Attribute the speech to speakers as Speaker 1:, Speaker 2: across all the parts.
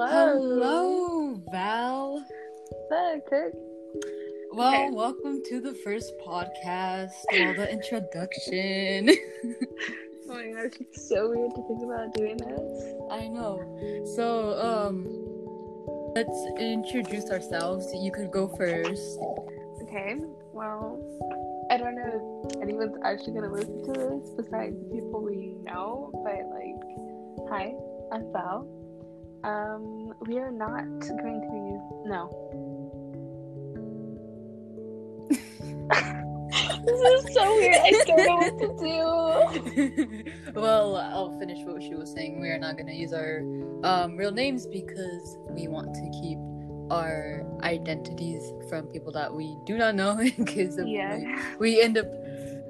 Speaker 1: Hello.
Speaker 2: Hello, Val.
Speaker 1: Hey, Kirk.
Speaker 2: Well,
Speaker 1: Okay.
Speaker 2: welcome to the first podcast. The introduction.
Speaker 1: Oh my gosh, it's so weird to think about doing this.
Speaker 2: I know. So, um, let's introduce ourselves. You could go first.
Speaker 1: Okay, well, I don't know if anyone's actually gonna listen to this besides people we know, but like, hi, I'm Val. Um, we are not going to use no. this is so weird. I don't know what to do.
Speaker 2: well, I'll finish what she was saying. We are not going to use our um, real names because we want to keep our identities from people that we do not know in case of
Speaker 1: Yeah.
Speaker 2: we, we end up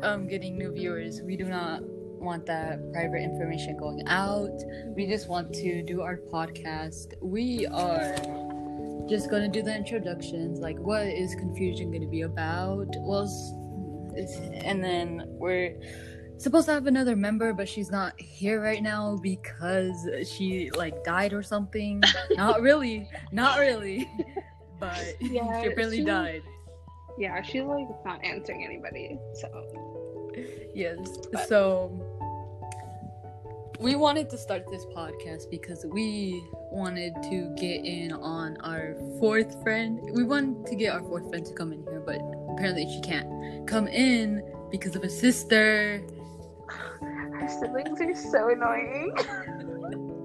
Speaker 2: um, getting new viewers. We do not want that private information going out. We just want to do our podcast. We are just going to do the introductions like what is confusion going to be about? Well, and then we're supposed to have another member but she's not here right now because she like died or something not really not really but
Speaker 1: Yeah,
Speaker 2: she really
Speaker 1: she-
Speaker 2: died
Speaker 1: Yeah, she's like not answering anybody, so
Speaker 2: yes
Speaker 1: But-
Speaker 2: so we wanted to start this podcast because we wanted to get in on our fourth friend we wanted to get our fourth friend to come in here but apparently she can't come in because of a sister
Speaker 1: her siblings are so annoying.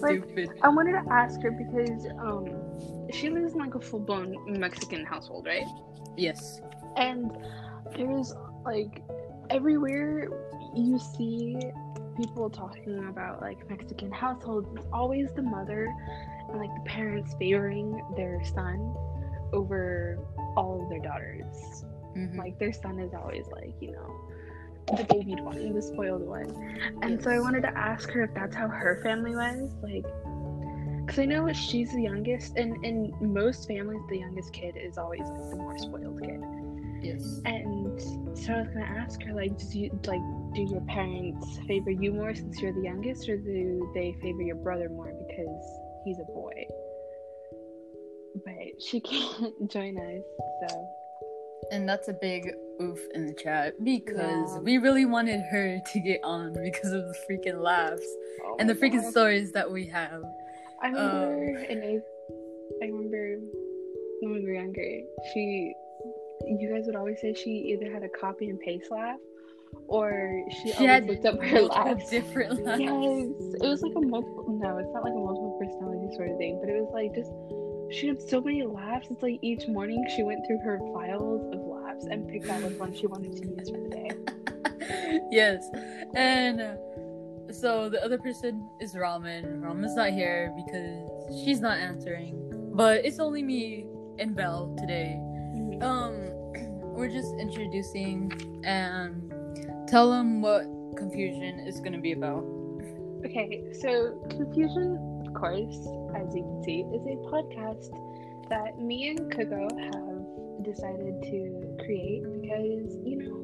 Speaker 1: Like,
Speaker 2: stupid
Speaker 1: I wanted to ask her because um she lives in like a full blown Mexican household, right?
Speaker 2: yes
Speaker 1: And there's like everywhere you see people talking about like Mexican households, it's always the mother and like the parents favoring their son over all of their daughters.
Speaker 2: Mhm.
Speaker 1: Like their son is always like, you know, the babied one, the spoiled one. And so I wanted to ask her if that's how her family was. Like, because I know she's the youngest, and in most families, the youngest kid is always like the more spoiled kid.
Speaker 2: yes
Speaker 1: And so I was gonna ask her, like, do you like do your parents favor you more since you're the youngest, or do they favor your brother more because he's a boy? But she can't join us, so
Speaker 2: And that's a big oof in the chat because
Speaker 1: Yeah.
Speaker 2: we really wanted her to get on because of the freaking laughs
Speaker 1: Oh
Speaker 2: and the freaking
Speaker 1: God.
Speaker 2: stories that we have.
Speaker 1: I remember
Speaker 2: Um,
Speaker 1: in eighth, I remember when we were younger, she, you guys would always say she either had a copy and paste laugh, or she,
Speaker 2: She
Speaker 1: always
Speaker 2: had
Speaker 1: looked up her laughs.
Speaker 2: different laughs.
Speaker 1: Yes, it was like a multiple. No, it's not like a multiple personality sort of thing, but it was like just she had so many laughs. It's like each morning she went through her files of laughs and picked out which one she wanted to use for the day.
Speaker 2: yes. And uh, so the other person is Ramen. Ramen's not here because she's not answering. But it's only me and Belle today.
Speaker 1: Mhm.
Speaker 2: Um, we're just introducing and tell them what confusion is going to be about.
Speaker 1: Okay, so Confusion, of course, as you can see, is a podcast that me and Coco have decided to create because, you know,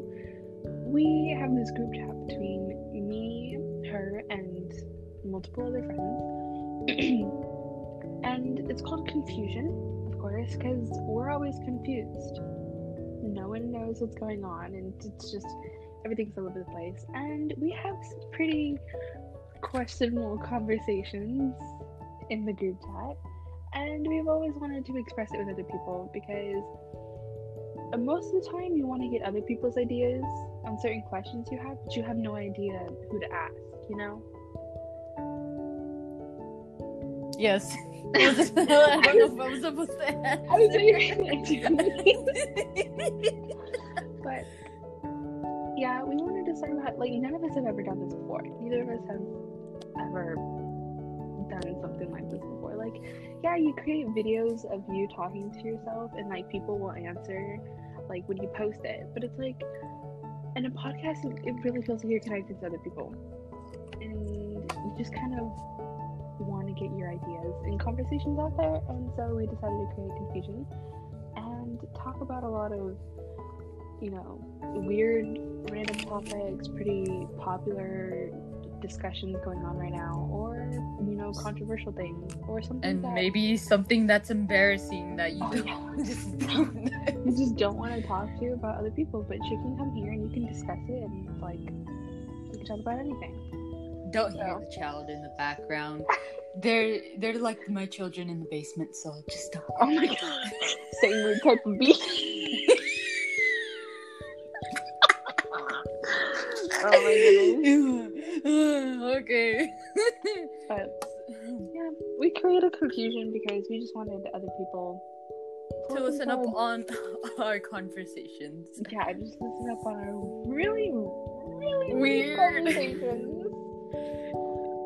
Speaker 1: we have this group chat between me, her, and multiple other friends. and it's called Confusion, of course, because we're always confused. No one knows what's going on, and it's just everything's all over the place. And we have some pretty questionable conversations in the group chat, and we've always wanted to express it with other people because most of the time you want to get other people's ideas on certain questions you have, but you have no idea who to ask, you know?
Speaker 2: Yes. I was- I don't know if I was supposed to.
Speaker 1: I was But yeah, we wanted to start about like none of us have ever done this before. Neither of us have ever done something like this before. Like, yeah, you create videos of you talking to yourself and like people will answer like when you post it. But it's like in a podcast it- it really feels like you're connected to other people. And you just kind of want to get your ideas and conversations out there and so we decided to create confusion and talk about a lot of you know, weird, random topics, pretty popular discussions going on right now, or you know, controversial things, or something.
Speaker 2: And
Speaker 1: that
Speaker 2: maybe something that's embarrassing that you
Speaker 1: Oh,
Speaker 2: don't
Speaker 1: yeah.
Speaker 2: just
Speaker 1: you just don't want to talk to about other people, but you can come here and you can discuss it and like you can talk about anything.
Speaker 2: Don't hear
Speaker 1: So-
Speaker 2: the child in the background. They're they're like my children in the basement, so just don't.
Speaker 1: Oh my god, same weird type of beat. oh my goodness.
Speaker 2: okay.
Speaker 1: But yeah, we created confusion because we just wanted other people
Speaker 2: to listen up on our conversations.
Speaker 1: Yeah, just listen up on our really, really
Speaker 2: Weird.
Speaker 1: weird conversations.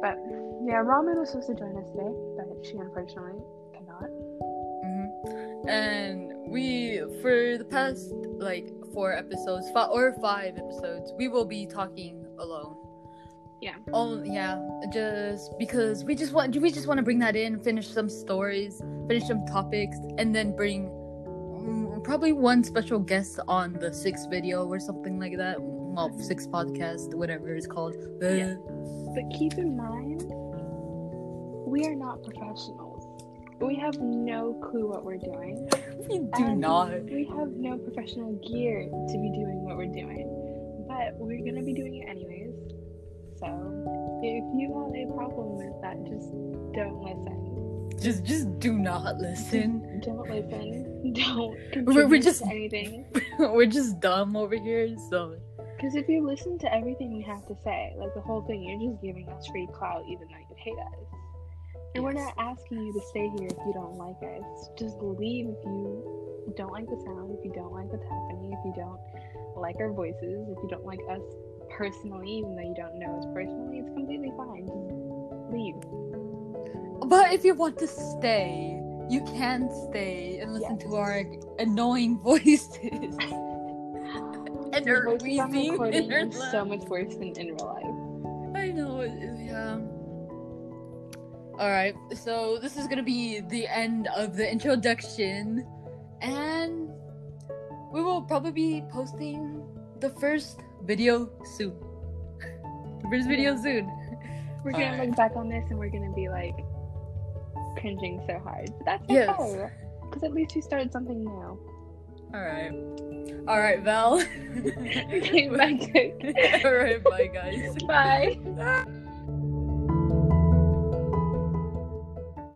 Speaker 1: But yeah, Ramen was supposed to join us today, but she unfortunately cannot.
Speaker 2: hmm And we, for the past like four episodes, five or five episodes, we will be talking alone.
Speaker 1: Yeah.
Speaker 2: Oh yeah, just because we just want we just want to bring that in, finish some stories, finish some topics, and then bring mm, probably one special guest on the sixth video or something like that. Well, six podcast, whatever it's called.
Speaker 1: Yeah. Uh, but keep in mind, we are not professionals. We have no clue what we're doing.
Speaker 2: we do
Speaker 1: And
Speaker 2: not.
Speaker 1: We have no professional gear to be doing what we're doing. But we're gonna be doing it anyways. So if you have a problem with that, just don't listen.
Speaker 2: Just just do not listen.
Speaker 1: Don't listen. Don't
Speaker 2: We're- we're just-
Speaker 1: anything.
Speaker 2: We're just dumb over here, so
Speaker 1: Because if you listen to everything we have to say, like the whole thing, you're just giving us free clout, even though you hate us. And we're not asking you to stay here if you don't like us. Just leave if you don't like the sound, if you don't like what's happening, if you don't like our voices, if you don't like us personally, even though you don't know us personally, it's completely fine. Just leave.
Speaker 2: But if you want to stay, you can stay and listen to our annoying voices. and
Speaker 1: voices
Speaker 2: wheezing and our
Speaker 1: so much worse than in real life.
Speaker 2: I know, it- yeah. Alright, so this is gonna be the end of the introduction. And we will probably be posting the first video soon. The first video soon.
Speaker 1: We're gonna
Speaker 2: Alright.
Speaker 1: look back on this and we're gonna be like cringing so hard. But that's
Speaker 2: Yes.
Speaker 1: okay. Because at least we started something new.
Speaker 2: Alright. Alright, Val.
Speaker 1: okay, bye.
Speaker 2: Alright, bye guys.
Speaker 1: Bye.